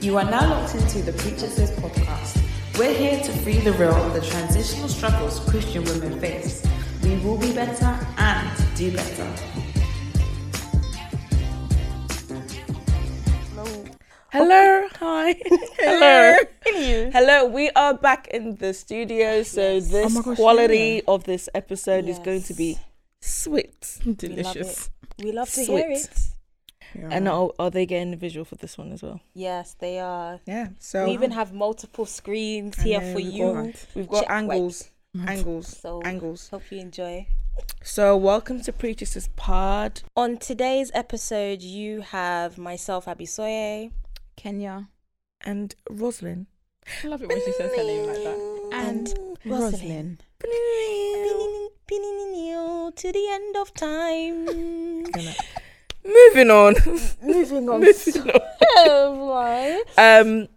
You are now locked into the Preacher Says podcast. We're here to free the real of the transitional struggles Christian women face. We will be better and do better. Hello, oh, hi, hello, hello. We are back in the studio, so this Oh gosh, quality of this episode is going to be sweet. Delicious. We love to hear it. Yeah. And are, are they getting the visual for this one as well? Yes, they are. yeah. So we even have multiple screens I here know, for we've you. got- We've got Check, angles, Right. angles, So angles. hope you enjoy. So welcome to Preachers Pod. On today's episode, you have myself, Abisoye, Kenya. and Roslyn. I love it when she says her name like that. and Rosalind. To the end of time. Moving on. Moving on. Moving on. Um,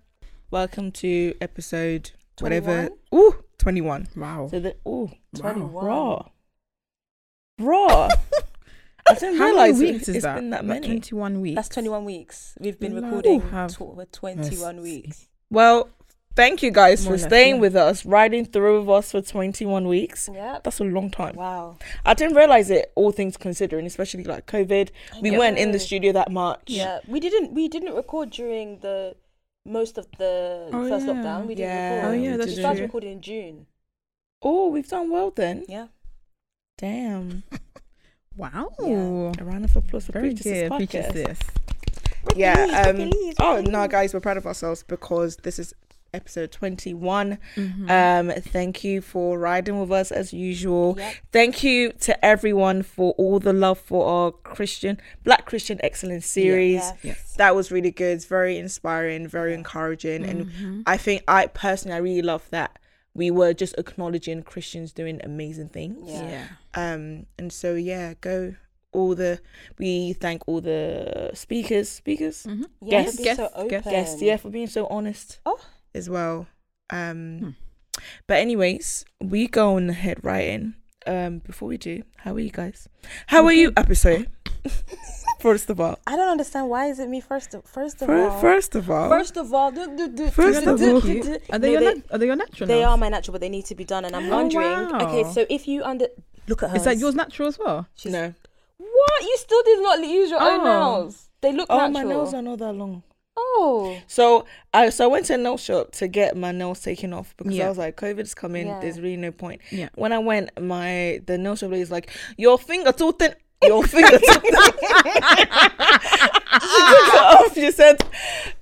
welcome to episode whatever. 21? Ooh, twenty-one. Wow. So the ooh, 21. raw, raw. I didn't How realize many it, weeks is it's that? been that Like many. 21 weeks. That's 21 weeks. We've been Wow. recording Have- tw- for 21 weeks. Well, thank you guys More for or staying yeah. with us, riding through with us for twenty-one weeks. Yep. That's a long time. Wow. I didn't realize it. All things considering, especially like COVID, we I weren't in the studio that much. Yeah, we didn't. We didn't record during the most of the Oh, first yeah. lockdown. We didn't Yeah. record. Oh, yeah, we that's started true. recording in June. Oh, we've done well then. Yeah. Damn. Wow. Yeah. A round of applause for Very Preachers. Podcast. Preaches. Yeah. Um, oh no, guys, we're proud of ourselves because this is episode twenty-one. Mm-hmm. Um, thank you for riding with us as usual. Yep. Thank you to everyone for all the love for our Christian Black Christian Excellence series. Yeah. yes. That was really good. It's very inspiring, very encouraging, and Mhm. I think I personally I really love that we were just acknowledging Christians doing amazing things. Yeah. yeah. Um, and so yeah, go all the we thank all the speakers, speakers, Mhm. Yeah, Guests. for being so Guests. Guests. guests, yeah, for being so honest. Oh. As well. Um, Hmm. but anyways, we go on ahead right in. Um, before we do, how are you guys? How are you, episode? first of all, I don't understand why is it me first. Of, first of Fir- all. first of all, First of all, do, do, do, First do, of do, all- do, do. Are they, No, your they, nat- are they your natural they nails? are my natural, but they need to be done. And I'm Oh, wondering. wow. Okay, so if you under look at her. Is that yours natural as well? She's, no. What? You still did not use your own Oh. nails. They look Oh, natural. my nails are not that long. Oh. So I so I went to a nail shop to get my nails taken off because I was like, COVID's coming. Yeah. There's really no point. Yeah. When I went, my the nail shop lady is like, your finger too thin. Your finger too thin. she took it off. She said,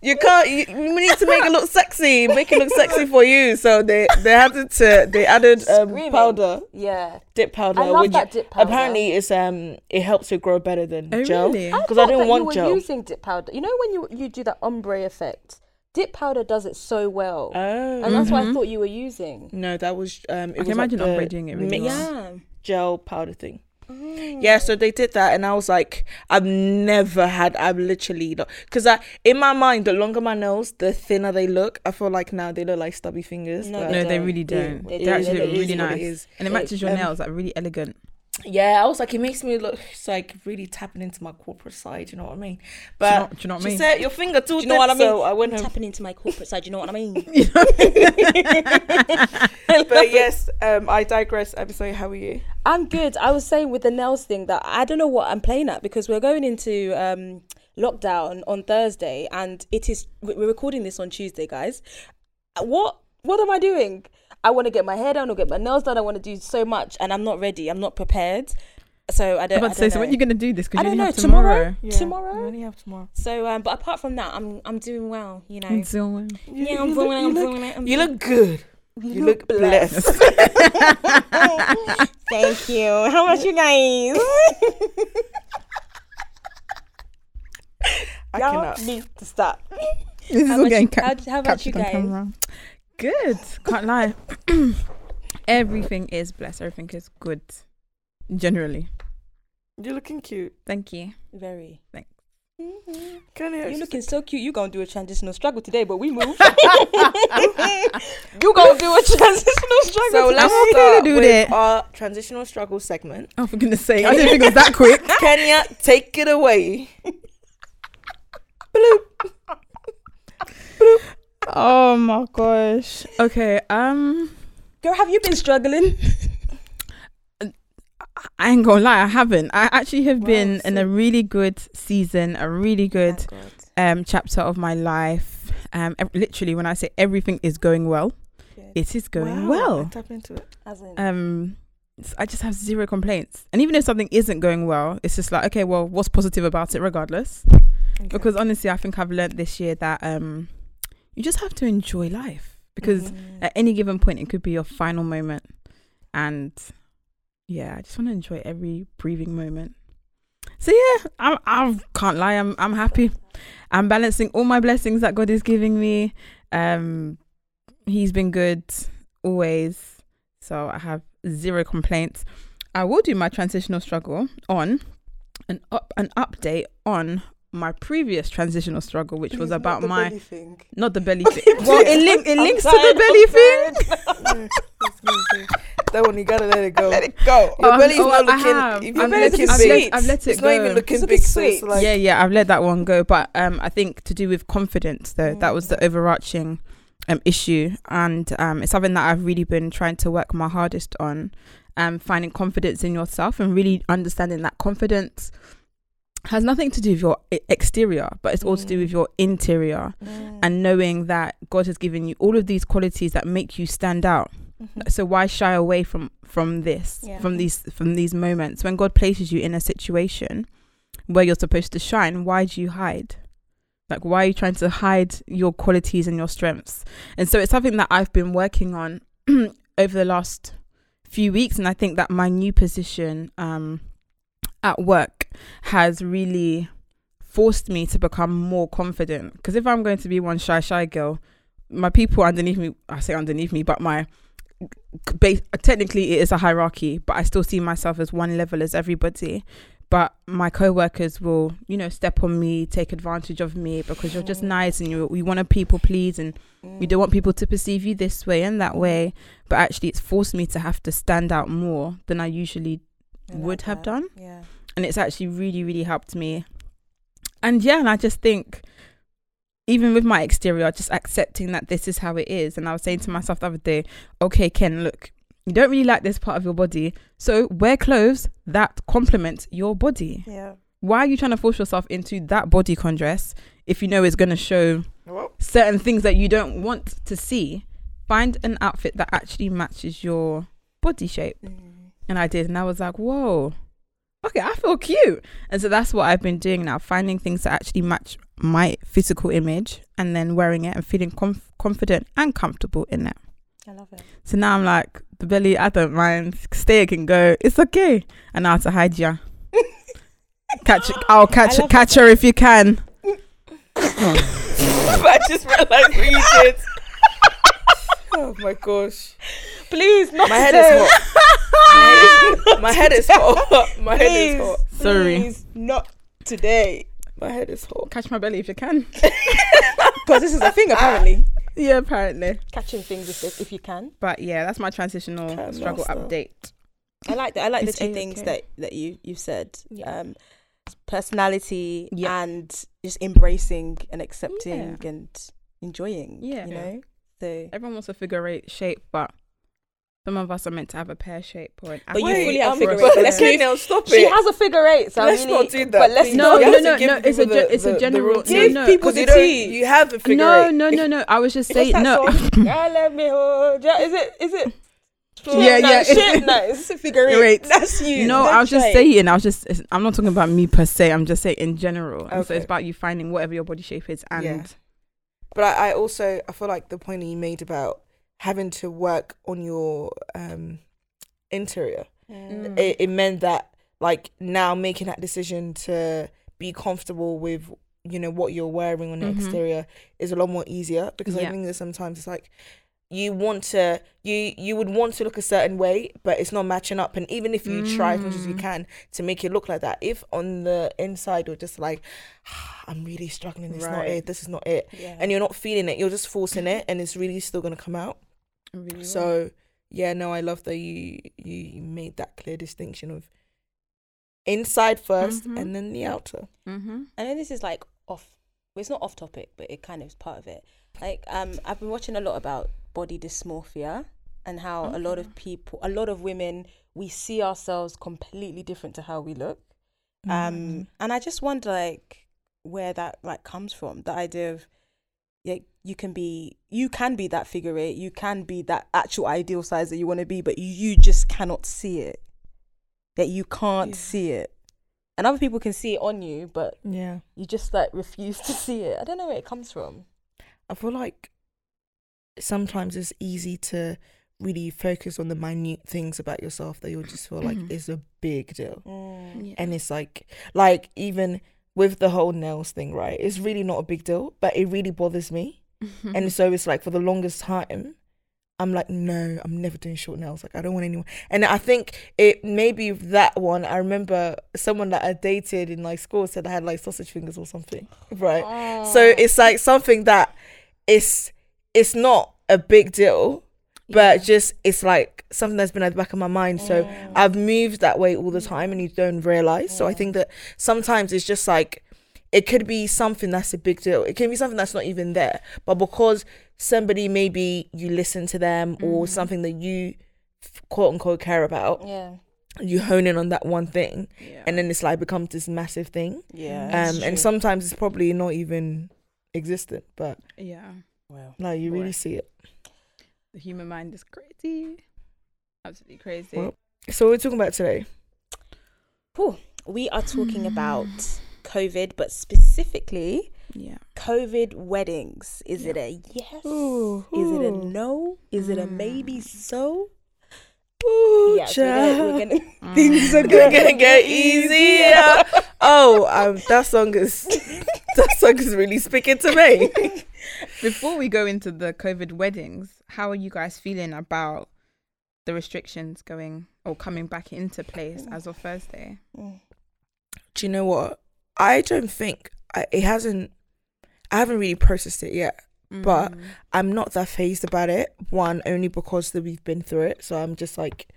you can't. You, you need to make it look sexy. Make it look sexy for you. So they they had to they added um, powder, Yeah. dip powder. I love which that dip powder. Apparently, it's um it helps it grow better than Oh, gel. really? I Because I, thought didn't that want you were gel. using dip powder. You know when you you do that ombre effect, dip powder does it so well, Oh. and that's what I Mhm. thought you were using. No, that was um. It I was can imagine like the Ombre doing it really mixed well. gel powder thing. Mm. Yeah, so they did that, and I was like, I've never had. I've literally because I in my mind, the longer my nails, the thinner they look. I feel like now they look like stubby fingers. No, but No, they don't. really don't. they They, don't. actually It look really what it nice. is. And it matches your Um, nails, like really elegant. Yeah, I was like, it makes me look. It's like really tapping into my corporate side. You know what I mean? do, you But know, do you know what I she mean? said your finger too Do you know what I thin, mean? So I went home. Tapping into my corporate side, you know what I mean? but yes, um, I digress. Episode, how are you? I'm good. I was saying with the nails thing that I don't know what I'm playing at because we're going into um, lockdown on Thursday, and it is we're recording this on Tuesday, guys. What what am I doing? I want to get my hair done, or get my nails done. I want to do so much, and I'm not ready. I'm not prepared. So I don't. I'm about to don't say, so when are you going to do this? Because you don't only know. have Tomorrow. tomorrow. Tomorrow? We only have tomorrow. So, um, but apart from that, I'm I'm doing well. You know. So, yeah, I'm doing it. I'm doing it. I'm You doing look good. You, look blessed. Thank you. How about you guys? I Y'all cannot. need to stop. This is How all about getting you- ca- how- how about you captured on guys? Camera. Good. Can't lie. Everything is blessed. Everything is good. Generally. You're looking cute. Thank you. Very. Thanks. Mm-hmm. Can you? You're looking so cute. You gonna do a transitional struggle today, but we move. you gonna do a transitional struggle. So today. let's I'm start gonna do with that. our transitional struggle segment. Oh, for goodness sake. I didn't think it was that quick. Kenya, take it away. Bloop. Oh my gosh. Okay. Um, Girl, have you been struggling? I ain't gonna lie. I haven't. I actually have been Wow, in a really good season, a really good um chapter of my life. Um, ev- literally, when I say everything is going well, it is going well. Tap into it. As in, um I just have zero complaints. And even if something isn't going well, it's just like, okay, well, what's positive about it regardless? Because honestly, I think I've learned this year that um you just have to enjoy life because Mm. at any given point it could be your final moment and yeah, I just want to enjoy every breathing moment. So yeah, I I can't lie, I'm I'm happy. I'm balancing all my blessings that God is giving me. Um he's been good always. So I have zero complaints. I will do my transitional struggle on an up an update on my previous transitional struggle, which was about my not the belly thing. well, it, link, it I'm links to the belly I'm thing. that one you gotta let it go. Let it go. Your Oh, belly's oh, not I looking. have. I've your belly's it- looking I've big, let- I've let it it's not even looking It's big. So it's sweet. like, yeah, yeah, I've let that one go. But um, I think to do with confidence, though, that was Mm. the overarching um issue, and um, it's something that I've really been trying to work my hardest on. Um, finding confidence in yourself and really understanding that confidence has nothing to do with your exterior, but it's all to do Mm. with your interior Mm. and knowing that God has given you all of these qualities that make you stand out. So why shy away from from this, Yeah. from these from these moments when God places you in a situation where you're supposed to shine? Why do you hide? Like why are you trying to hide your qualities and your strengths? And so it's something that I've been working on over the last few weeks, and I think that my new position um, at work has really forced me to become more confident. Because if I'm going to be one shy shy girl, my people underneath me, I say underneath me, but my base technically it is a hierarchy, but I still see myself as one level as everybody. But my co-workers will, you know, step on me, take advantage of me because you're just nice and you you want to people please and you don't want mm. people to perceive you this way and that way. But actually, it's forced me to have to stand out more than I usually I like would have that. done Yeah. And it's actually really really helped me. And yeah and i just think even with my exterior just accepting that this is how it is. And i was saying to myself the other day okay ken look you don't really like this part of your body. So wear clothes that complement your body. Yeah. why are you trying to force yourself into that body con dress if you know it's going to show certain things that you don't want to see? Find an outfit that actually matches your body shape. Mm. And I did, and I was like, whoa, okay, I feel cute. And so that's what I've been doing now, finding things that actually match my physical image and then wearing it and feeling conf- confident and comfortable in it. I love it. So now I'm like, the belly, I don't mind. Stay, it can go. It's okay. And now to hide ya. catch, I'll catch, love catch her if you can. I just realized what you did. Oh my gosh. Please, not My head today. is hot. My head is hot. My head is hot. Sorry. Please, not today. My head is hot. Catch my belly if you can. Because this is a thing, apparently. yeah, apparently. Catching things if, if you can. But yeah, that's my transitional Can struggle master. update. I like that. I like It's the two A-okay. things that that you you've said. Yeah. Um, personality Yeah. and just embracing and accepting Yeah. and enjoying. Yeah. you know. So, Everyone wants a figure eight shape, but some of us are meant to have a pear shape or an But you fully shape have or figure eight, let's Okay, move- now stop she has a figure eight. So Let's really, not do that, But let's. No, no, no, no, it's a the- it's a the- the general- routine. no, give no. people 'Cause the tea. You have a figure No, eight. no, no, no. No. I was just saying no. song? Let me hold ya. Is it? Is it? Yeah, yeah. Shape nice. Figure Figure eight. eight. That's you. no, Don't I was just try saying. I was just. I'm not talking about me per se. I'm just saying in general. And so it's about you finding whatever your body shape is and Yeah. But I, I also I feel like the point that you made about having to work on your um interior. Mm. It, it meant that like now making that decision to be comfortable with you know what you're wearing on the Mhm. exterior is a lot more easier because I think that sometimes it's like you want to you you would want to look a certain way but it's not matching up and even if you try as much as you Mm. can to make it look like that if on the inside you're just like i'm really struggling it's not it this is not it Yeah. and you're not feeling it you're just forcing it and it's really still going to come out Really so yeah, no, I love that you you made that clear distinction of inside 1st Mhm. and then the outer. Mm-hmm. I know this is like off well, it's not off topic, but it kind of is part of it. Like, um, I've been watching a lot about body dysmorphia and how a lot of people, a lot of women, we see ourselves completely different to how we look. Um, and I just wonder, like, where that like comes from. The idea of, yeah, you can be, you can be that figure eight, you can be that actual ideal size that you want to be, but you just cannot see it. That you can't Yeah. see it, and other people can see it on you, but Yeah. you just like refuse to see it. I don't know where it comes from. I feel like sometimes it's easy to really focus on the minute things about yourself that you'll just feel like Mhm. is a big deal. Mm. Yeah. And it's like like even with the whole nails thing, right? It's really not a big deal, but it really bothers me. Mm-hmm. And so it's like for the longest time, I'm like, no, I'm never doing short nails. Like I don't want anyone. And I think it maybe that one. I remember someone that I dated in like school said I had like sausage fingers or something, right? So it's like something that it's it's not a big deal, but just it's like something that's been at the back of my mind. So I've moved that way all the time, and you don't realize. So I think that sometimes it's just like it could be something that's a big deal. It can be something that's not even there, but because somebody maybe you listen to them or something that you quote unquote care about, yeah, you hone in on that one thing, yeah. and then it's like becomes this massive thing. yeah. Um, and sometimes it's probably not even existent, but yeah. well, no, you really see it. The human mind is crazy. Absolutely crazy. Well, So what we're talking about today. we are talking about COVID, but specifically yeah. COVID weddings. Is it a yes? Ooh, Is it a no? Is it a Mm. maybe so? Ooh, Yeah, so we're gonna, we're gonna things are gonna, gonna get easier. oh, um, that song is that song is really speaking to me. Before we go into the COVID weddings, how are you guys feeling about the restrictions going or coming back into place as of Thursday? Mm. Do you know what? I don't think I, it hasn't. I haven't really processed it yet. But- Mm. I'm not that phased about it. One, only because that we've been through it. So I'm just like,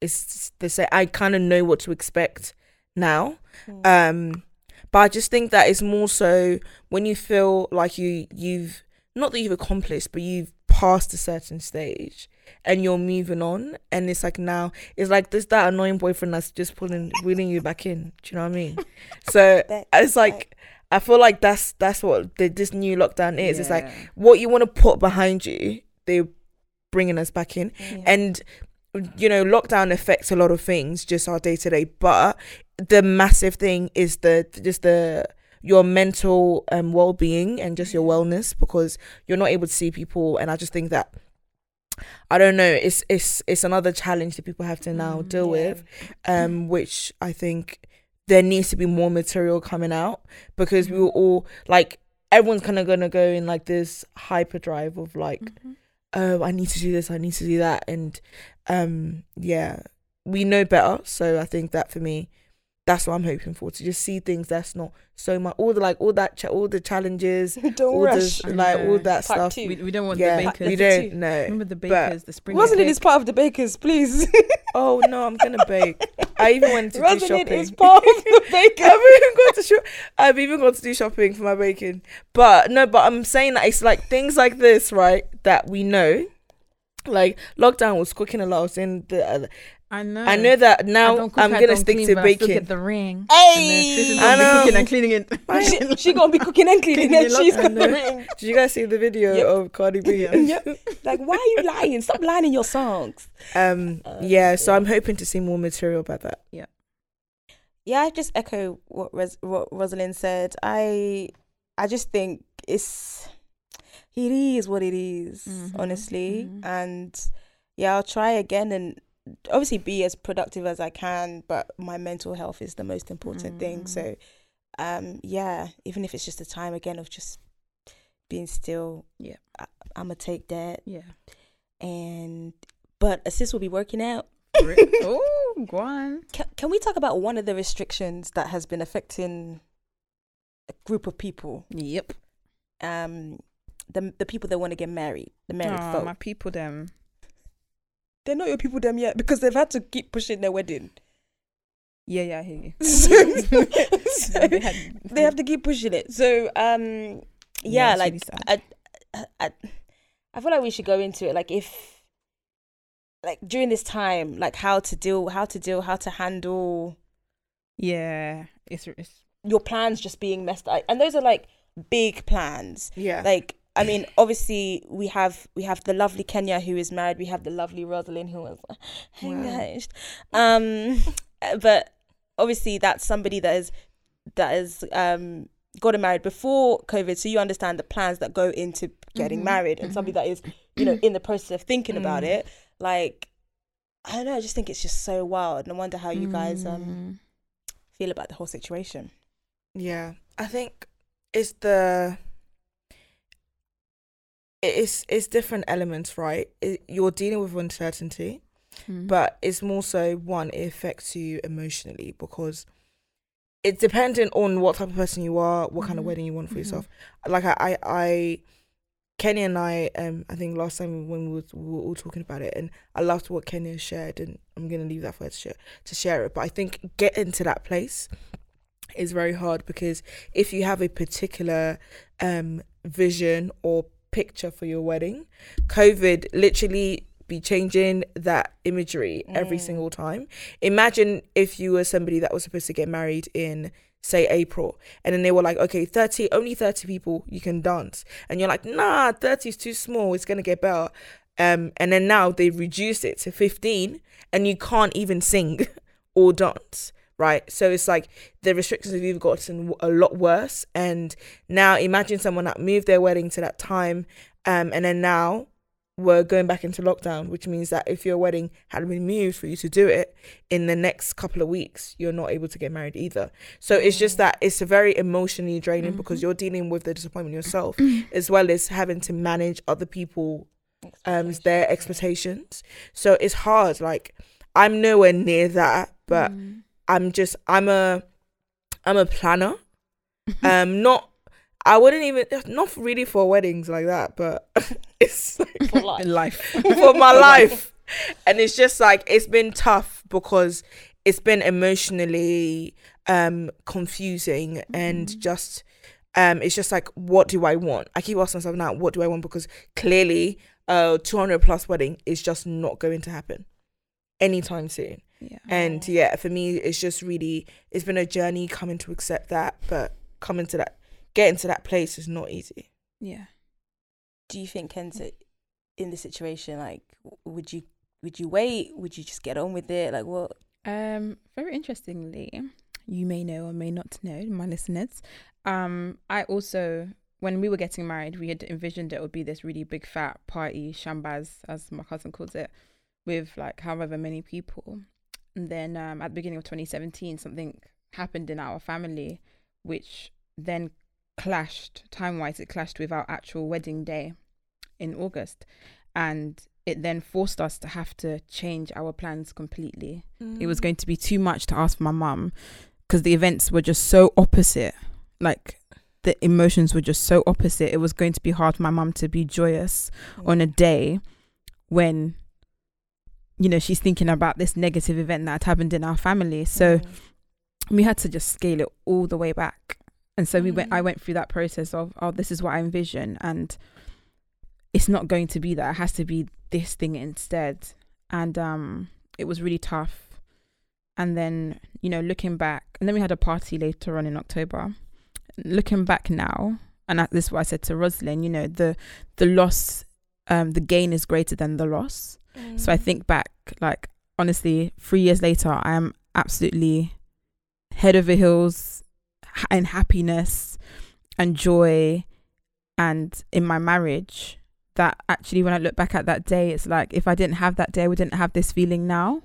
it's the same. I kind of know what to expect now. Mm. Um, but I just think that it's more so when you feel like you you've not that you've accomplished, but you've passed a certain stage and you're moving on, and it's like now it's like there's that annoying boyfriend that's just pulling wheeling you back in. Do you know what I mean? So it's like I feel like that's that's what the, this new lockdown is. It's like what you want to put behind you, they're bringing us back in Yeah. and you know lockdown affects a lot of things just our day to day but the massive thing is the just the your mental um well-being and just your wellness because you're not able to see people and i just think that i don't know it's it's it's another challenge that people have to now Mm, deal yeah. with um which i think there needs to be more material coming out because we were all like everyone's kind of gonna go in like this hyperdrive of like Mhm. oh i need to do this i need to do that and um yeah we know better so i think that for me that's what i'm hoping for to just see things that's not so much all the like all that cha- all the challenges Don't all rush. the like all that Part stuff. We, we don't want yeah the we bakers. Number don't two. know Remember the but- bakers, the spring Rosalind cake? is part of the bakers, please. oh no i'm gonna bake i even went to do shopping is part of the bakers. I've even gone to shop. I've even gone to do shopping for my baking. But no, but I'm saying that it's like things like this, right? That we know. Like lockdown was cooking a lot. I was in the. Uh, I know. I know that now cook, I'm I gonna stick clean, to but I still get the ring. Hey, I know. cooking and cleaning it. she, she gonna be cooking and cleaning, Cleaning and in she's lockdown, got the ring. Did you guys see the video Yep. of Cardi B? Yep. Like, why are you lying? Stop lying in your songs. Um. Uh, yeah. So yeah. I'm hoping to see more material about that. Yeah, Yeah, I just echo what, Ros- what Rosalind said. I I just think it's it is what it is, Mhm, honestly. mhm. And yeah, I'll try again and obviously be as productive as I can, but my mental health is the most important thing. Mhm. So um yeah, even if it's just a time again of just being still. Yeah. I, I'm gonna take that Yeah. and but assist will be working out. oh, go on. Can, can we talk about one of the restrictions that has been affecting a group of people? Yep. Um, the the people that want to get married, the married Aw, folk. my people, them. They're not your people them yet because they've had to keep pushing their wedding. Yeah, yeah, I hear you. so, Yeah, they had- they have to keep pushing it. So um yeah, it's like really. I, I I feel like we should go into it like if like during this time like how to deal how to deal how to handle yeah, it's, it's your plans just being messed up and those are like big plans Yeah. like I mean, obviously we have we have the lovely Kenya who is married. We have the lovely Rosalind who was engaged. Um, but obviously that's somebody that is that is um gotten married before COVID. So you understand the plans that go into getting Mhm, married, and somebody that is you know in the process of thinking about Mm. it. Like I don't know. I just think it's just so wild, and I wonder how you guys um Mm. feel about the whole situation. Yeah, I think it's the it's it's different elements, right? It, you're dealing with uncertainty, Mm. but it's more so one it affects you emotionally because it's dependent on what type of person you are, what kind of Mhm. wedding you want for Mhm. yourself. Like I, I, I Kenny and I, um, I think last time when we were, we were all talking about it, and I loved what Kenny shared, and I'm gonna leave that for her to share to share it. But I think getting to that place is very hard because if you have a particular um vision or picture for your wedding, COVID literally be changing that imagery every Mm. single time. Imagine if you were somebody that was supposed to get married in say April and then they were like, okay, 30, only 30 people you can dance. And you're like, nah, 30 is too small, it's gonna get better. Um, and then now they've reduced it to 15 and you can't even sing or dance, right? So it's like the restrictions have even gotten a lot worse. And now imagine someone that moved their wedding to that time, um, and then now we're going back into lockdown, which means that if your wedding had been moved for you to do it in the next couple of weeks, you're not able to get married either. So it's just that it's a very emotionally draining because you're dealing with the disappointment yourself as well as having to manage other people um their expectations. So it's hard. Like I'm nowhere near that, but Mm. I'm just I'm a I'm a planner. um not I wouldn't even not really for weddings like that, but it's like For life. In life. for my life. And it's just like it's been tough because it's been emotionally um confusing and just um it's just like what do I want? I keep asking myself now, what do I want? Because clearly a 200 plus wedding is just not going to happen anytime soon. Yeah. And yeah, for me, it's just really, it's been a journey coming to accept that, but coming to that, getting to that place is not easy. Yeah. Do you think Kenza in the situation like would you would you wait? Would you just get on with it? Like what? Um, very interestingly, you may know or may not know, my listeners. Um, I also, when we were getting married, we had envisioned it would be this really big fat party, shambaz, as my cousin calls it, with like however many people. And then um, at the beginning of 2017, something happened in our family, which then clashed time wise. It clashed with our actual wedding day in August, and it then forced us to have to change our plans completely. It was going to be too much to ask my mum because the events were just so opposite. Like the emotions were just so opposite. It was going to be hard for my mum to be joyous on a day when you know she's thinking about this negative event that had happened in our family. So Mm. we had to just scale it all the way back. And so we went i Mm. went through that process of oh this is what i envision and it's not going to be that. It has to be this thing instead. And um it was really tough. And then you know looking back and then we had a party later on in october. Looking back now and that- this is what i said to rosalind you know the the loss um the gain is greater than the loss so I think back, like honestly, three years later, I am absolutely head over heels in happiness and joy, and in my marriage. That actually, when I look back at that day, it's like if I didn't have that day, I wouldn't have this feeling now.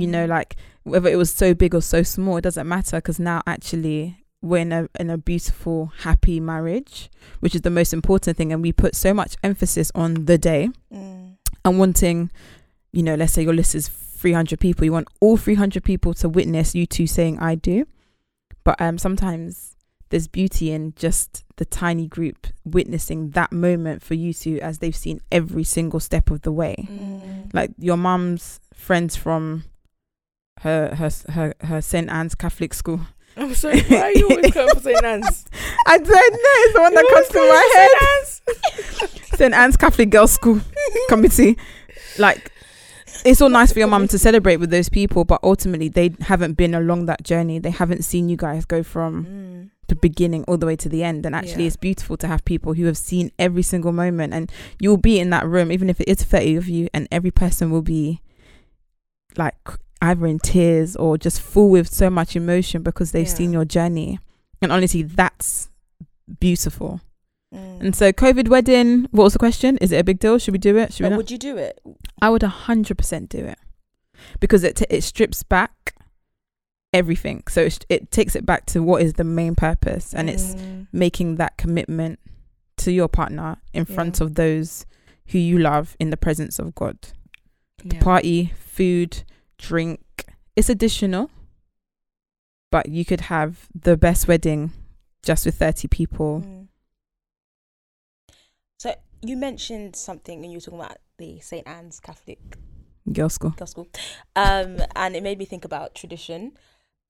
You know, like whether it was so big or so small, it doesn't matter because now actually we're in a in a beautiful, happy marriage, which is the most important thing, and we put so much emphasis on the day Mm. And wanting, you know, let's say your list is 300 people, you want all 300 people to witness you two saying I do. But um sometimes there's beauty in just the tiny group witnessing that moment for you two as they've seen every single step of the way. Mm. Like your mum's friends from her her her her St Anne's Catholic school. I'm sorry. Why are you always going for St. Anne's? I don't know. It's the one that comes to my head. St Anne's Catholic Girls School Committee. Like, it's all nice for your mum to celebrate with those people, but ultimately they haven't been along that journey. They haven't seen you guys go from Mm. the beginning all the way to the end. And actually, Yeah. it's beautiful to have people who have seen every single moment. And you'll be in that room, even if it is 30 of you, and every person will be like either in tears or just full with so much emotion because they've Yeah. seen your journey. And honestly, that's beautiful. Mm. And so, COVID wedding, what was the question? Is it a big deal? Should we do it? Should we not? would you do it? I would 100% do it because it, t- it strips back everything. So it, it takes it back to what is the main purpose. And it's Mm. making that commitment to your partner in front of those who you love in the presence of God. Yeah. Party, food, drink, it's additional, but you could have the best wedding just with 30 people. Mm. So you mentioned something, and you were talking about the St Anne's Catholic Girls' school. Girls' School, um, and it made me think about tradition,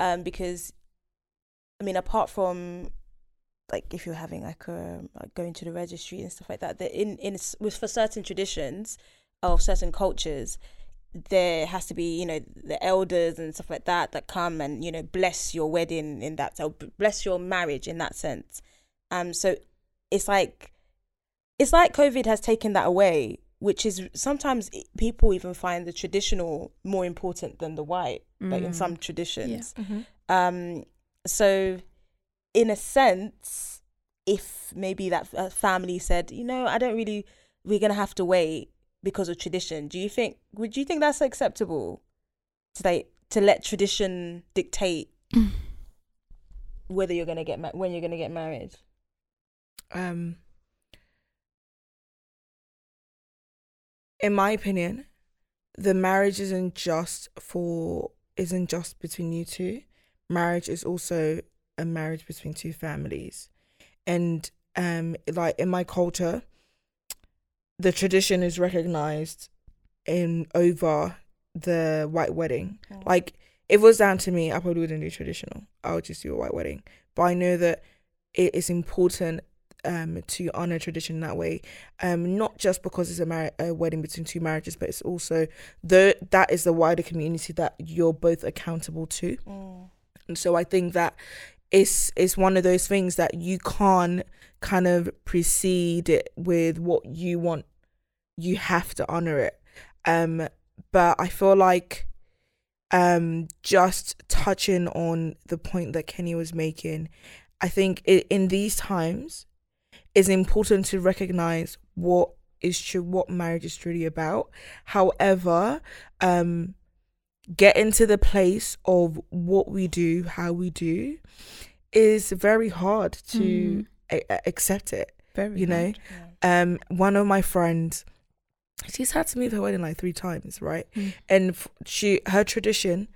um, because, I mean, apart from like if you're having like a like going to the registry and stuff like that, that in in with for certain traditions of certain cultures, there has to be you know the elders and stuff like that that come and you know bless your wedding in that so bless your marriage in that sense um so it's like it's like covid has taken that away which is sometimes people even find the traditional more important than the white like in Mm. some traditions Mhm. um so in a sense if maybe that family said you know i don't really we're gonna have to wait because of tradition. Do you think would you think that's acceptable to like to let tradition dictate whether you're gonna get ma- when you're gonna get married? Um, in my opinion, the marriage isn't just for isn't just between you two. Marriage is also a marriage between two families, and um, like in my culture, the tradition is recognized in over the white wedding. Mm. Like if it was down to me, I probably wouldn't do traditional. I would just do a white wedding. But I know that it is important um to honor tradition that way. Um, not just because it's a, mar- a wedding between two marriages, but it's also the that is the wider community that you're both accountable to. And so I think that it's it's one of those things that you can't kind of precede it with what you want. You have to honor it. Um, but I feel like um just touching on the point that Kenny was making, I think i in these times it's important to recognize what is true what marriage is truly about. However, um getting to the place of what we do, how we do, is very hard to Mm. A- a- accept it. Very You know, um, one of my friends, she's had to move her wedding like three times, right? Mm. And f- she, her tradition,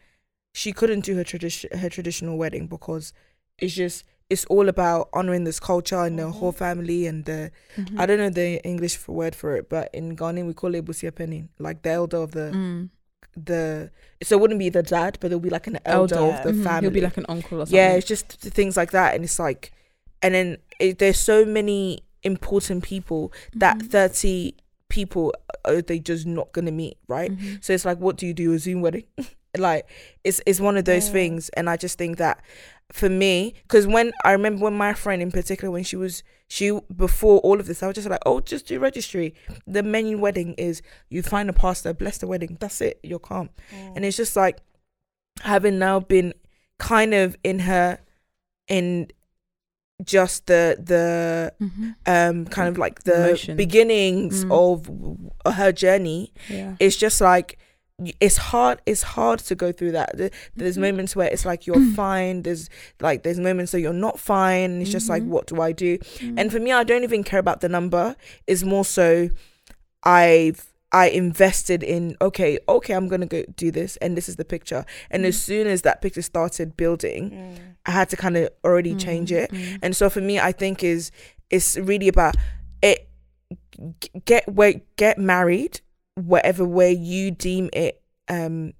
she couldn't do her tradition, her traditional wedding because it's just it's all about honoring this culture and the whole family and the Mhm. I don't know the English for word for it, but in Ghana we call it abusua panin, like the elder of the Mm. the so it wouldn't be the dad, but it'll be like an elder, Elder. of the Mhm. family. He'll be like an uncle or something. yeah, it's just th- things like that, and it's like, and then it, there's so many important people that Mhm. thirty people are they just not gonna meet, right? Mhm. So it's like, what do you do? A Zoom wedding? like, it's it's one of those Yeah. things, and I just think that for me, because when I remember when my friend in particular, when she was she before all of this, I was just like, oh, just do registry. The menu wedding is you find a pastor, bless the wedding. That's it. You're calm, and it's just like having now been kind of in her in just the the Mhm. um kind of like the Emotions. beginnings Mm. of her journey Yeah. it's just like it's hard it's hard to go through that There- there's Mhm. moments where it's like you're fine there's like there's moments where you're not fine it's just like Mhm. what do i do Mm. and for me i don't even care about the number it's more so i've i invested in okay okay i'm gonna go do this and this is the picture and as Mm. soon as that picture started building Mm. i had to kind of already change Mm, it mm. and so for me i think is it's really about it get where get married whatever way you deem it um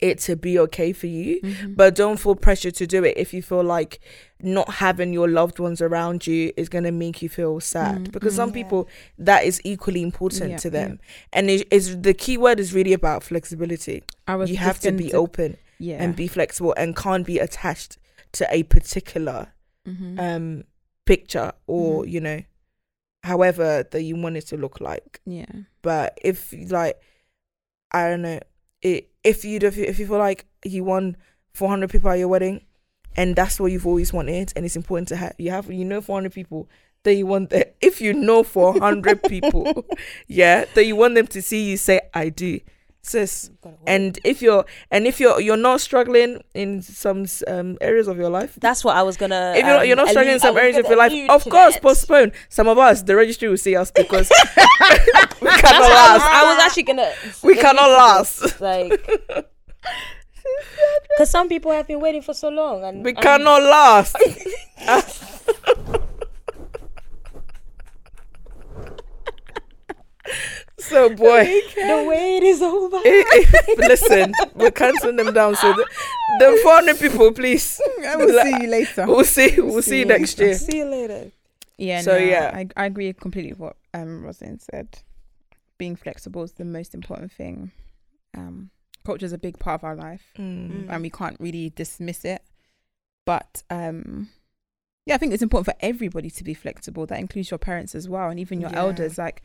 it to be okay for you Mhm. but don't feel pressure to do it if you feel like not having your loved ones around you is going to make you feel sad Mm, because some mm. Yeah. people that is equally important Yeah, to yeah. them and it is the key word is really about flexibility I was you have to be open yeah. and be flexible and can't be attached to a particular Mhm. um picture or Mhm. you know however that you want it to look like yeah. but if like i don't know it, if you if you, if you feel like you won 400 people at your wedding and that's what you've always wanted and it's important to have you have you know 400 people that you want that if you know 400 people yeah that you want them to see you say i do sis and if you're and if you're you're not struggling in some um areas of your life that's what I was gonna. if you're, um, you're not struggling in some areas of your life, of course, that. postpone. Some of us, the registry will see us because we cannot what I was, last. I was actually gonna. We cannot last. Like, because some people have been waiting for so long, and We and- cannot last. so, boy, The wait is over. listen, we're canceling them down. So, the, the 400 people, please. I will see you later. We'll see. We'll see you next year. See you later. Yeah. So, no, yeah. I, I agree completely with what um Rosin said. Being flexible is the most important thing. Um, culture is a big part of our life, Mm. and we can't really dismiss it. But um, yeah, I think it's important for everybody to be flexible. That includes your parents as well, and even your Yeah. elders. Like,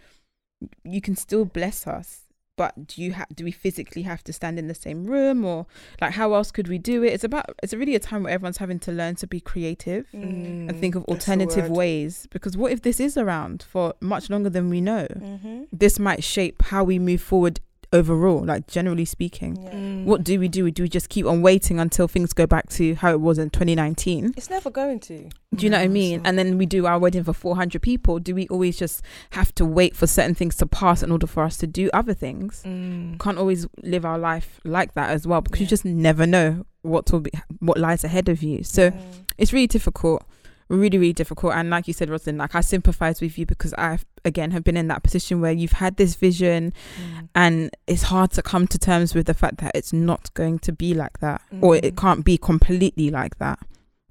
you can still bless us, but do you have? Do we physically have to stand in the same room, or like how else could we do it? It's about. It's really a time where everyone's having to learn to be creative and think of Mm, alternative ways because what if this is around for much longer than we know Mm-hmm. this might shape how we move forward overall like generally speaking Yeah. Mm. what do we do do we just keep on waiting until things go back to how it was in 2019 It's never going to. do you know what i mean and then we do our wedding for 400 people do we always just have to wait for certain things to pass in order for us to do other things Mm. can't always live our life like that as well because you just never know what will be what lies ahead of you so Mm. it's really difficult really really difficult and like you said Roslyn like I sympathize with you because I again have been in that position where you've had this vision Mm. and it's hard to come to terms with the fact that it's not going to be like that or it Mm. can't be completely like that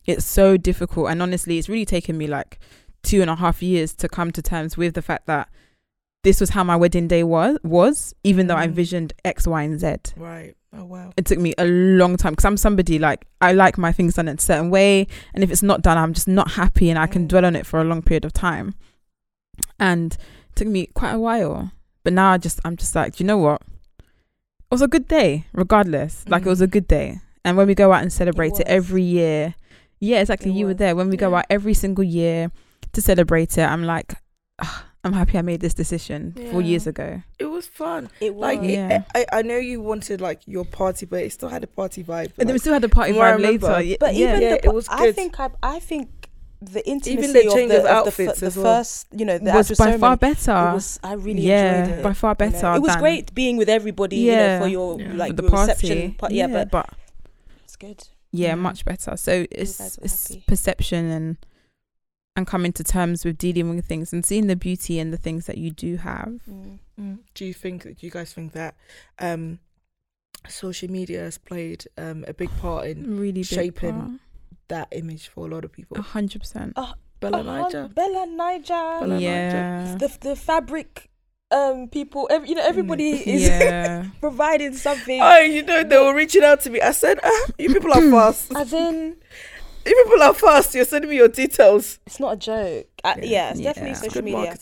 it's so difficult and honestly it's really taken me like two and a half years to come to terms with the fact that this was how my wedding day was was even though I Mm. envisioned X Y and Z Right. Oh, wow. it took me a long time because I'm somebody like I like my things done in a certain way, and if it's not done, I'm just not happy, and I can Mm. dwell on it for a long period of time. And it took me quite a while, but now I just I'm just like, you know what? It was a good day, regardless. Like it was a Mm. good day, and when we go out and celebrate it, was. every year, yeah, exactly. It you were there when we go out every single year to celebrate it. I'm like, "Ah, I'm happy I made this decision four years ago. It was fun. It was. Like, it- Yeah. I, I know you wanted like your party, but it still had a party vibe. And then we still had the party From what I vibe later. remember. Ye- But yeah. even Yeah, the, it pa- was I think I, I think the intimacy Even the of the, of of the, outfits fir- the well. first, you know, the was actual by far better. It was. I really yeah, enjoyed it. by far you know. better. It was great being with everybody, you Yeah. know, for your Yeah. like the your party. reception. Part. Yeah, but but, it's good. yeah, Yeah. much better. So it's it's happy. perception and and coming to terms with dealing with things and seeing the beauty in the things that you do have. Mm. Mm. Do you think? Do you guys think that um, social media has played um, a big part in Really Shaping part. that image for a lot of people? a hundred percent. BellaNaija. Bella Niger. BellaNaija. Yeah, The the fabric, um, people. Every, you know, everybody is yeah. providing something. Oh, you know they were reaching out to me. I said, ah, "You people are fast. As in, You people are fast. You're sending me your details." it's not a joke. Uh, Yeah. yeah. it's definitely It's social media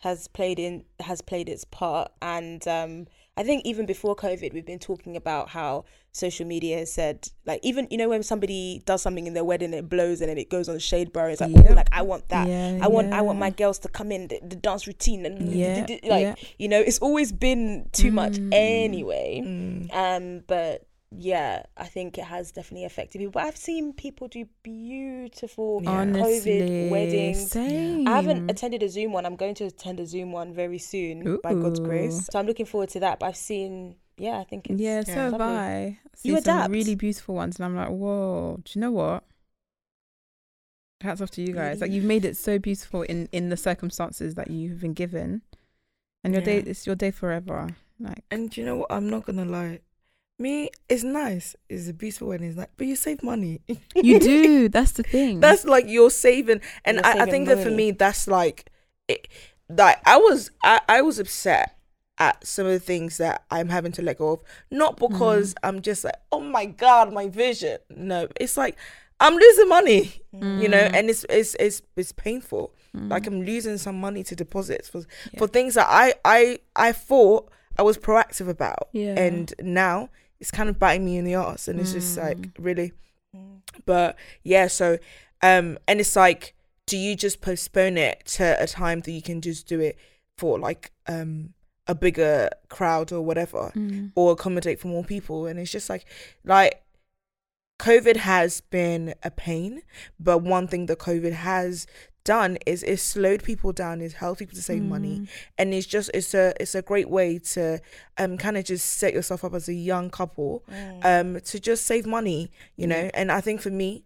has played in has played its part, and um, I think even before COVID, we've been talking about how social media has said, like, even you know when somebody does something in their wedding, it blows and then it goes on Shade Bar. It's like, Yep. oh, like I want that. Yeah, I want I want my girls to come in the, the dance routine and Yeah, like yeah. you know it's always been too much Mm. anyway. Mm. Um, but yeah, I think it has definitely affected people. But I've seen people do beautiful Yeah. Honestly, COVID weddings. Same. I haven't attended a Zoom one. I'm going to attend a Zoom one very soon by God's grace. So I'm looking forward to that. But I've seen, yeah, I think it's Yeah, so Yeah. have lovely. I. You some adapt. really beautiful ones, and I'm like, whoa. Do you know what? Hats off to you guys. Like you've made it so beautiful in in the circumstances that you've been given, and your day Yeah. it's your day forever. Like And you know what? I'm not gonna lie. Me, it's nice. It's a beautiful wedding. It's like, but you save money. You do. That's the thing. that's like you're saving, and You're I, I saving think that for me, that's like, it, like I was, I, I was upset at some of the things that I'm having to let go of, not mm-hmm. because I'm just like, oh my god, my vision. No, it's like I'm losing money, you know, mm. and it's it's it's it's painful. Mm. Like I'm losing some money to deposits for for things that I I I thought I was proactive about, Yeah. and now it's kind of biting me in the ass, and it's just like really. But yeah, so um, and it's like, do you just postpone it to a time that you can just do it for like um a bigger crowd or whatever, Mm. or accommodate for more people? And it's just like, like COVID has been a pain, but one thing that COVID has done is it slowed people down, it's helped people to save money, and it's just it's a it's a great way to um kind of just set yourself up as a young couple, um to just save money, you know. And I think for me,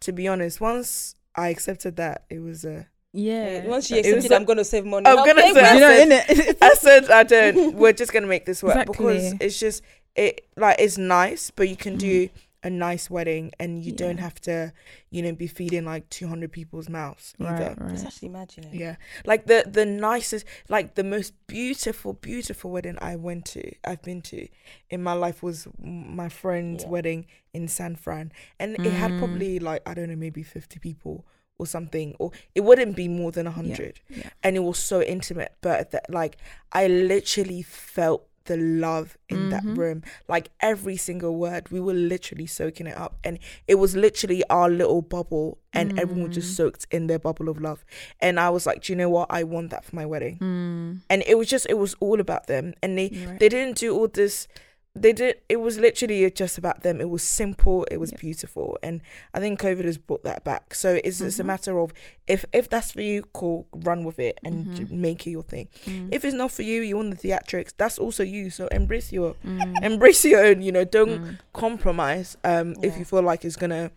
to be honest, once I accepted that, it was a Yeah. Once you It was accepted, a- I'm gonna save money. I'm gonna Okay, say- you know, said- innit? I said I don't. We're just gonna make this work because it's just it like it's nice, but you can do a nice wedding and you don't have to, you know, be feeding like 200 people's mouths either. right, Just right. actually imagine it. Yeah, like the the nicest, like the most beautiful, beautiful wedding I went to, I've been to in my life was my friend's Yeah. wedding in San Fran, and it had Mm. probably like I don't know, maybe fifty people or something, or it wouldn't be more than a hundred, yeah. and it was so intimate. But that, like, I literally felt the love in that Mhm. room, like every single word. We were literally soaking it up, and it was literally our little bubble, and everyone Mm. just soaked in their bubble of love. And I was like, do you know what? I want that for my wedding. Mm. And it was just, it was all about them. And they, Right. they didn't do all this. They did. It was literally just about them. It was simple. It was Yep. beautiful. And I think COVID has brought that back. So it's it's a Mhm. matter of if if that's for you, cool, run with it and Mhm. make it your thing. Mm. If it's not for you, you want the theatrics. That's also you. So embrace your Mm. embrace your own. You know, don't Mm. compromise. Um, if you feel like it's gonna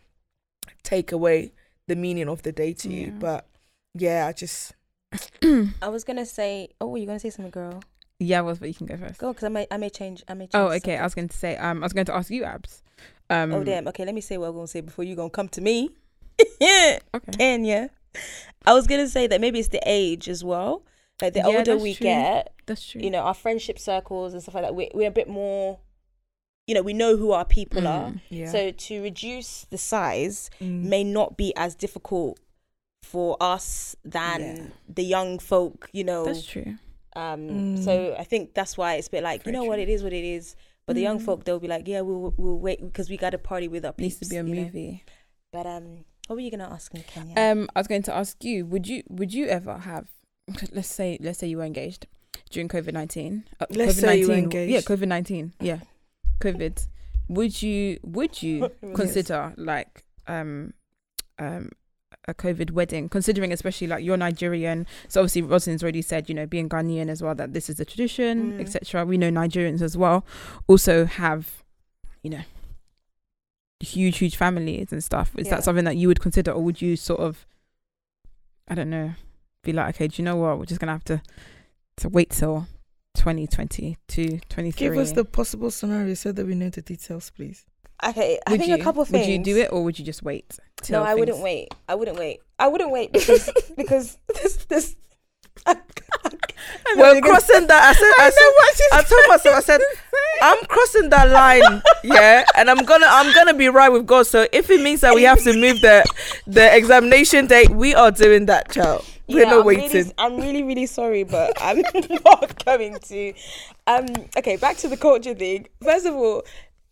take away the meaning of the day to you. But yeah, I just I was gonna say, oh, were you gonna say something, girl? Yeah, well, but you can go first. Go, because I may, I may change, I may. Change Oh, okay. I was going to say, um, I was going to ask you, Abs. Um, Oh damn. Okay, let me say what I'm gonna say before you gonna come to me. Yeah. okay. Kenya. I was gonna say that maybe it's the age as well. Like the Yeah, older we true. get, That's true. you know, our friendship circles and stuff like that, we're, we're a bit more. You know, we know who our people are. Mm. yeah. So to reduce the size Mm. may not be as difficult for us than Yeah. the young folk. You know, That's true. Um, Mm. So I think that's why it's a bit like Very you know what it is, what it is. But the young Mm. folk, they'll be like, yeah, we'll we'll wait because we got to party with our Needs to be a you know? movie. But um, what were you gonna ask me, Kenya? Um, I was going to ask you, would you would you ever have let's say let's say you were engaged during COVID nineteen. Uh, Let's say you were Yeah. COVID nineteen. Yeah, COVID. Would you would you consider like um um a COVID wedding, considering especially like you're Nigerian. So obviously Rosalind's already said, you know, being Ghanaian as well, that this is the tradition, Mm. etc. We know Nigerians as well also have, you know, huge, huge families and stuff. Is Yeah. that something that you would consider, or would you sort of, I don't know, be like, okay, do you know what? We're just gonna have to to wait till 2022, 23. Give us the possible scenario so that we know the details, please. Okay, I Would think you? a couple of things. Would you do it, or would you just wait? No, I wouldn't wait. I wouldn't wait. I wouldn't wait because because this this. We're crossing that. I said. I, said. I told myself. I said. I'm crossing that line, yeah, and I'm gonna I'm gonna be right with God. So if it means that we have to move the the examination date, we are doing that, child. We're Yeah, not I'm waiting. Really, I'm really, really sorry, but I'm not going to. Um. Okay, back to the culture thing. First of all,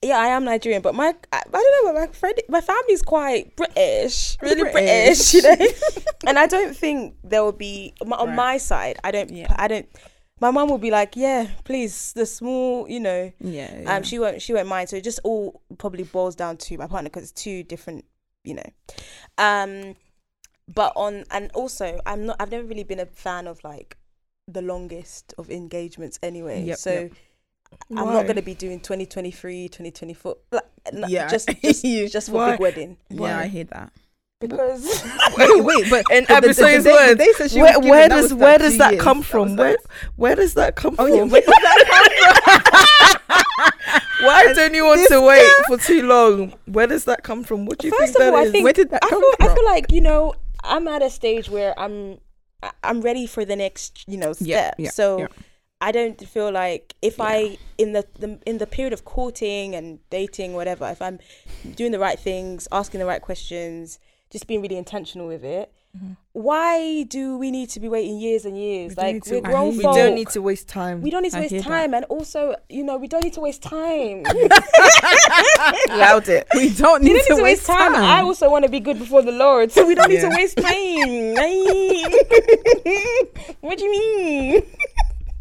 yeah, I am Nigerian, but my I, I don't know, but my friend, my family's quite British, really British, British. you know. and I don't think there will be my, on Right. my side. I don't. Yeah. I don't. My mum will be like, yeah, please, the small, you know. Yeah. yeah. Um, she won't. She won't mind. So it just all probably boils down to my partner because it's two different, you know. Um, but on and also I'm not. I've never really been a fan of like the longest of engagements anyway. Yep, so yep. I'm not gonna be doing 2023, 2024. Like, Yeah. just just, just for Why? big wedding yeah, I Why? hear that. because wait, wait, but In the- the- the episode's the words, she where, where does where does that years. come from? was Where like- where does that come Oh from? yeah, where does that come from? Why don't you want to wait for too long? Where does that come from? What do you First think of all, that I think Where did that I come feel, I feel like you know I'm at a stage where I'm I- I'm ready for the next you know step. Yeah, yeah, so yeah. I don't feel like if I in the, the in the period of courting and dating whatever, if I'm doing the right things, asking the right questions, just being really intentional with it. Mm-hmm. Why do we need to be waiting years and years? don't like to- we're grown hear we don't need to waste time. we don't need to I waste hear that. time, and also, you know, we don't need to waste time. Loud it. We don't need, don't need to waste time. I also want to be good before the Lord, so we don't need to waste time. what do you mean?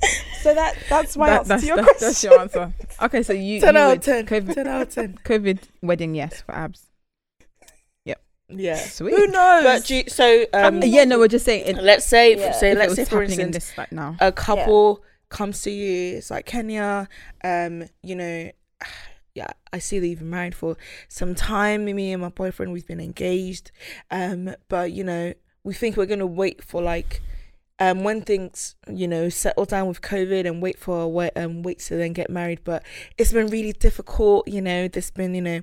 so that that's my That- answer that's, to your that's, question. that's your answer. Okay, so you, 10 you out of 10. COVID, 10 out of 10. COVID wedding, yes, for abs. Yep. Yeah. Sweet. Who knows? But do you, so um, Uh, yeah, no, we're just saying. It, let's say Yeah. say if let's say for happening in this like now. a couple comes to you it's like Kenya um you know yeah I see that you've been married for some time me and my boyfriend we've been engaged um but you know we think we're gonna wait for like um when things you know settle down with COVID and wait for a wait um wait to then get married but it's been really difficult you know there's been you know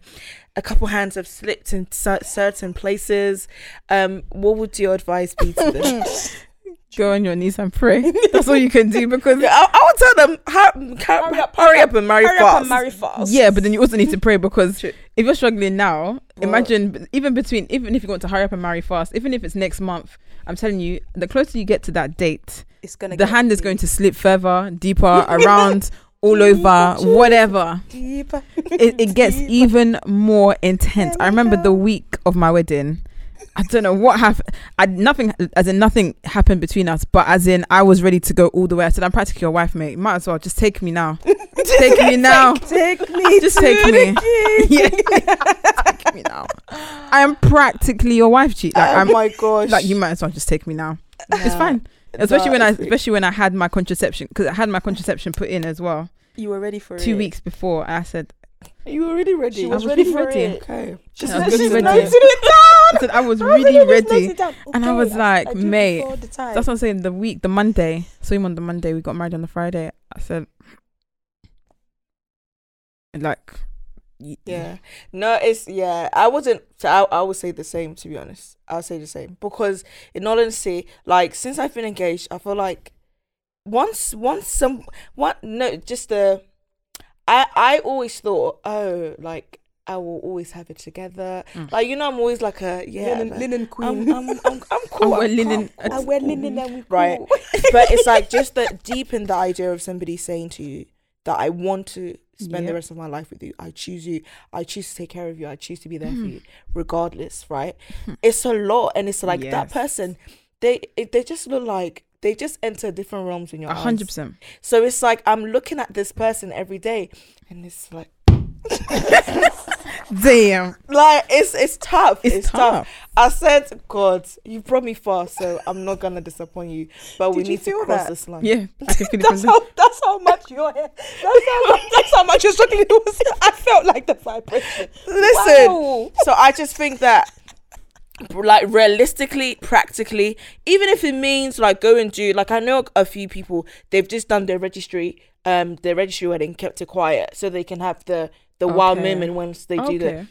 a couple hands have slipped in certain places. Um what would your advice be to them Go on your knees and pray. That's all you can do because Yeah, I, I would tell them hurry, hurry, up, hurry up and marry Hurry fast. up and marry fast. yeah, but then you also need to pray because True. if you're struggling now, Well- imagine even between even if you want to hurry up and marry fast, even if it's next month, I'm telling you, the closer you get to that date, it's gonna. the get hand is going to slip further, deeper, around, all over, whatever. deeper. It, it gets Deeper. even more intense. I remember the week of my wedding. I don't know what happened. I nothing as in nothing happened between us, but as in I was ready to go all the way. I said, "I'm practically your wife, mate. Might as well just take me now. take me now. Take me. Just take me. yeah, take me now. I am practically your wife, G. Like oh I'm my gosh. like you might as well just take me now. It's fine, especially when I especially when I had my contraception because I had my contraception put in as well You were ready for it. two weeks before. I said, You were already ready. She I was, was ready for ready. it. okay. She I said she's noting ready. it down. I said I was really let me just note ready. it down. Oh and I was like, I do mate, before the time. That's what I'm saying. The week, the Monday, saw him on the Monday. We got married on the Friday. I said, like, Yeah. No, it's yeah. I wasn't. So I, I would say the same. To be honest, I'll say the same because in all honesty, like since I've been engaged, I feel like once once some what no just the I I always thought oh like I will always have it together. Mm. Like you know, I'm always like a yeah. linen, man, linen I'm, queen. I'm, I'm, I'm cool. wear I'm linen- calm, I wear linen and we cool. Right. but it's like just that deep in the idea of somebody saying to you that I want to spend Yeah. the rest of my life with you. I choose you. I choose to take care of you. I choose to be there for Hmm. you, regardless. Right? It's a lot, and it's like that person. They they just look like they just enter different realms in your a eyes. hundred percent. So it's like I'm looking at this person every day, and it's like Damn, like it's it's tough. It's, it's, tough. tough. I said, God, you brought me far, so I'm not gonna disappoint you. But we Did you need to cross that? this line. Yeah, I can feel That's how. That's how much you're here. That's how. much- That's how much you're struggling. I felt like the vibration. Listen, Wow. so I just think that like realistically practically even if it means like go and do like i know a few people they've just done their registry um their registry wedding kept it quiet so they can have the the wild Okay. moment once they do that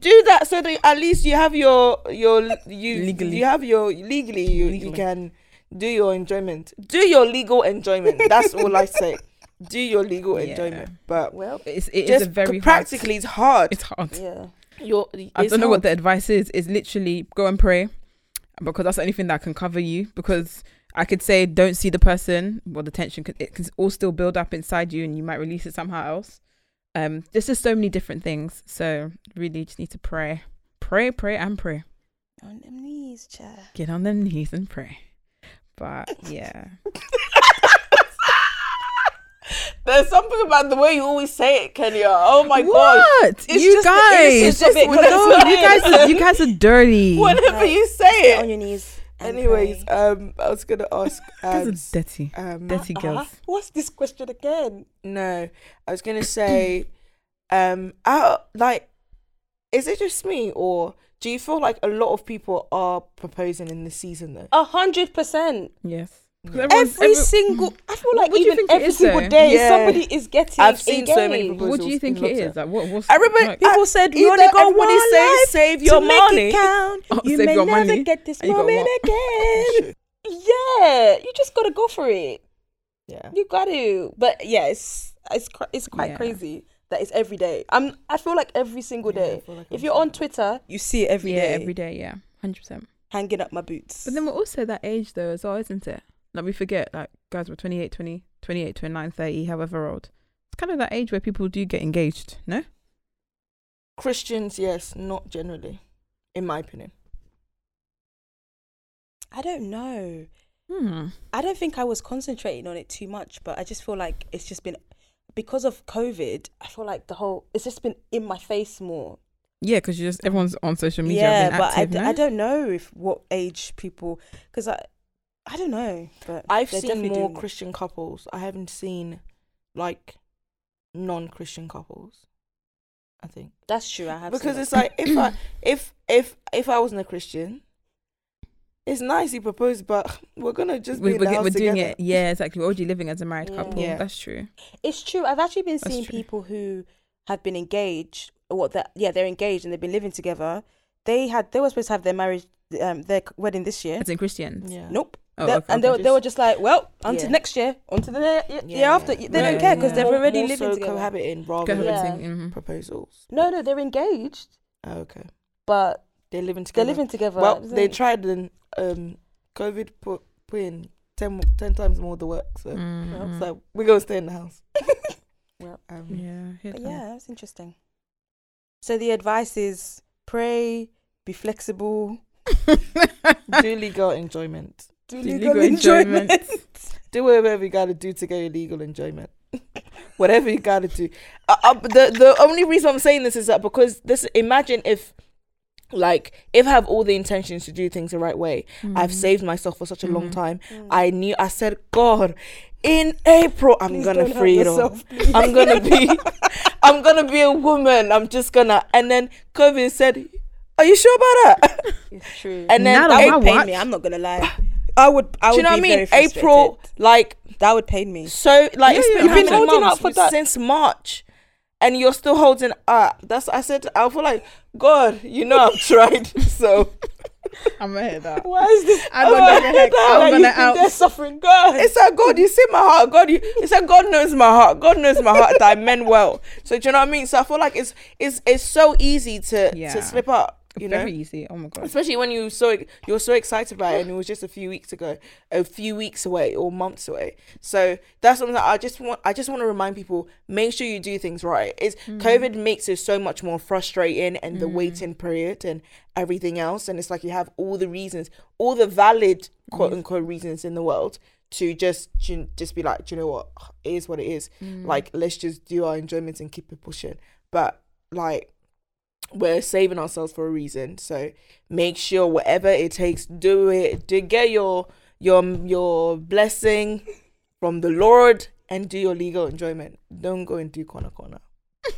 do that so that at least you have your your you Legally. you have your legally you, you can do your enjoyment do your legal enjoyment that's all i say do your legal Yeah. enjoyment but Well, It's, it is very practically it's hard Hard, it's hard. yeah. I don't know what the advice is. Is literally go and pray, because that's the only thing that can cover you. Because I could say don't see the person, well, the tension it can all still build up inside you, and you might release it somehow else. Um, there's just so many different things. So really, just need to pray, pray, pray, and pray. On them knees, child. Get on the knees and pray. But yeah, There's something about the way you always say it, Kenya. Oh my what It's you just guys? innocence of it, 'cause no, you guys, are, you guys are dirty. Whenever Right. you say Get on your knees. Anyways, um, I was gonna ask. Um, are dirty, um, dirty Uh-huh. girls. What's this question again? no, I was gonna say, um, out like, is it just me or do you feel like a lot of people are proposing in this season though? A hundred percent. Yes. 'Cause everyone's- Every every- single, I feel like What even every single though? day Yeah. somebody is getting. I've seen so many proposals. What do you think it is? it lockdown. Like, what, what's Everybody, like, People I- said we either only got everybody one say life save to your make money. it count. Oh, you may never money. get this And moment again. yeah, you just gotta go for it. Yeah. You got to. But yeah, it's it's it's quite Yeah. crazy that it's every day. I'm I feel like every single day. feel like if I'm you're on Twitter, you see it every yeah, day. every day, yeah, hundred percent. hanging up my boots. But then we're also that age though as well, isn't it? Like we forget, like guys were 28, 20, 28, 29, 30, however old. It's kind of that age where people do get engaged, no? Christians, yes, not generally, in my opinion. I don't know. Hmm. I don't think I was concentrating on it too much, but I just feel like it's just been because of COVID. I feel like the whole it's just been in my face more. Yeah, because you just everyone's on social media. yeah, being but I, active, d- no? I don't know if what age people because I I don't know. But I've seen more doing it. Christian couples. I haven't seen like non-Christian couples. I think That's true. I have because seen it's like if I if if if I wasn't a Christian, it's nice you propose, but we're gonna just be we, in we're, the we're doing together. it. Yeah, exactly. We're already living as a married Yeah. couple. Yeah. That's true. It's true. I've actually been That's seeing true. people who have been engaged. What that? Yeah, they're engaged and they've been living together. They had. They were supposed to have their marriage, um, their wedding this year. As in Christians. Yeah. Nope. Oh, okay, and they, okay. were, they were just like, well, on to Yeah. next year, on to the year, year Yeah, after. yeah. They Yeah, don't care because yeah. they're already more living so together. cohabiting rather than Cohabiting. Yeah. mhm. proposals. No, no, they're engaged, Oh, okay, but they're living together. they're together. living together. well, they it? tried and um, COVID put put in 10, 10 times more the work. So, Mhm. so we're gonna stay in the house. Well, um, yeah, But that. yeah, that's interesting. So the advice is pray, be flexible, do legal enjoyment. Do legal legal enjoyment. enjoyment. Do whatever you gotta do to get your legal enjoyment. whatever you gotta do. Uh, uh, the the only reason I'm saying this is that because this. Imagine if, like, if I have all the intentions to do things the right way, I've Mhm. saved myself for such a long Mhm. time. Mm. I knew. I said, God, in April I'm Please gonna free it all. I'm gonna be I'm gonna be a woman. I'm just gonna and then COVID said, Are you sure about that? It's true. And then that April, would watch- me. I'm not gonna lie. I would. I do you know what I mean? April, like That would pain me. so like it's Yeah, been You've been holding up for that. since March. And you're still holding up. That's I said I feel like God, you know I've tried. So I'm gonna hit that. Why is this? I'm Oh, gonna I heck. hate that. I'm Like, gonna you've been out. suffering, God. it's like God, you see my heart. God, you it's like God knows my heart. God knows my heart that I meant well. So do you know what I mean? So I feel like it's it's it's so easy to Yeah. to slip up. You know? Very easy. Oh my god. especially when you so you're so excited about it and it was just a few weeks ago a few weeks away or months away. So that's something that i just want i just want to remind people make sure you do things right. It's mm. covid makes it so much more frustrating and the mm. waiting period and everything else. And it's like you have all the reasons all the valid quote mm. unquote reasons in the world to just ju- just be like do you know what? It is what it is. Like let's just do our enjoyments and keep it pushing. But like we're saving ourselves for a reason so make sure whatever it takes do it to get your your your blessing from the lord and do your legal enjoyment don't go and do corner corner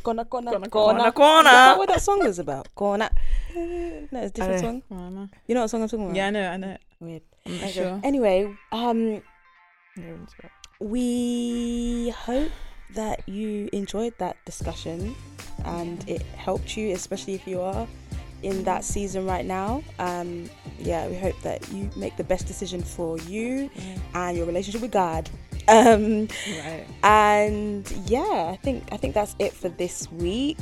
Gonna, gonna, Gonna, gonna, corner corner Is that what that song is about? Gonna. No, it's a different song. You know what song I'm talking about? Yeah, I know. I know. Weird. I'm Okay. sure. Anyway, um, Yeah, that's right. we hope that you enjoyed that discussion and it helped you, especially if you are in that season right now. Um, yeah, we hope that you make the best decision for you and your relationship with God. Um, Right. and yeah, I think I think that's it for this week.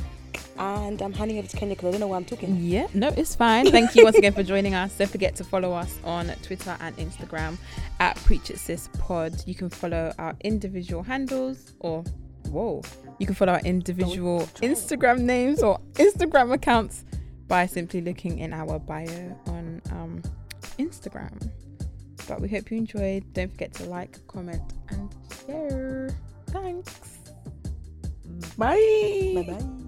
And I'm handing over to Kenya because I don't know why I'm talking. Yeah, no, it's fine. Thank you once again for joining us. Don't forget to follow us on Twitter and Instagram at Preach It Sis Pod. You can follow our individual handles or whoa, you can follow our individual Instagram names or Instagram accounts by simply looking in our bio on um, Instagram. But we hope you enjoyed. Don't forget to like, comment, and share. Thanks. bye Bye bye.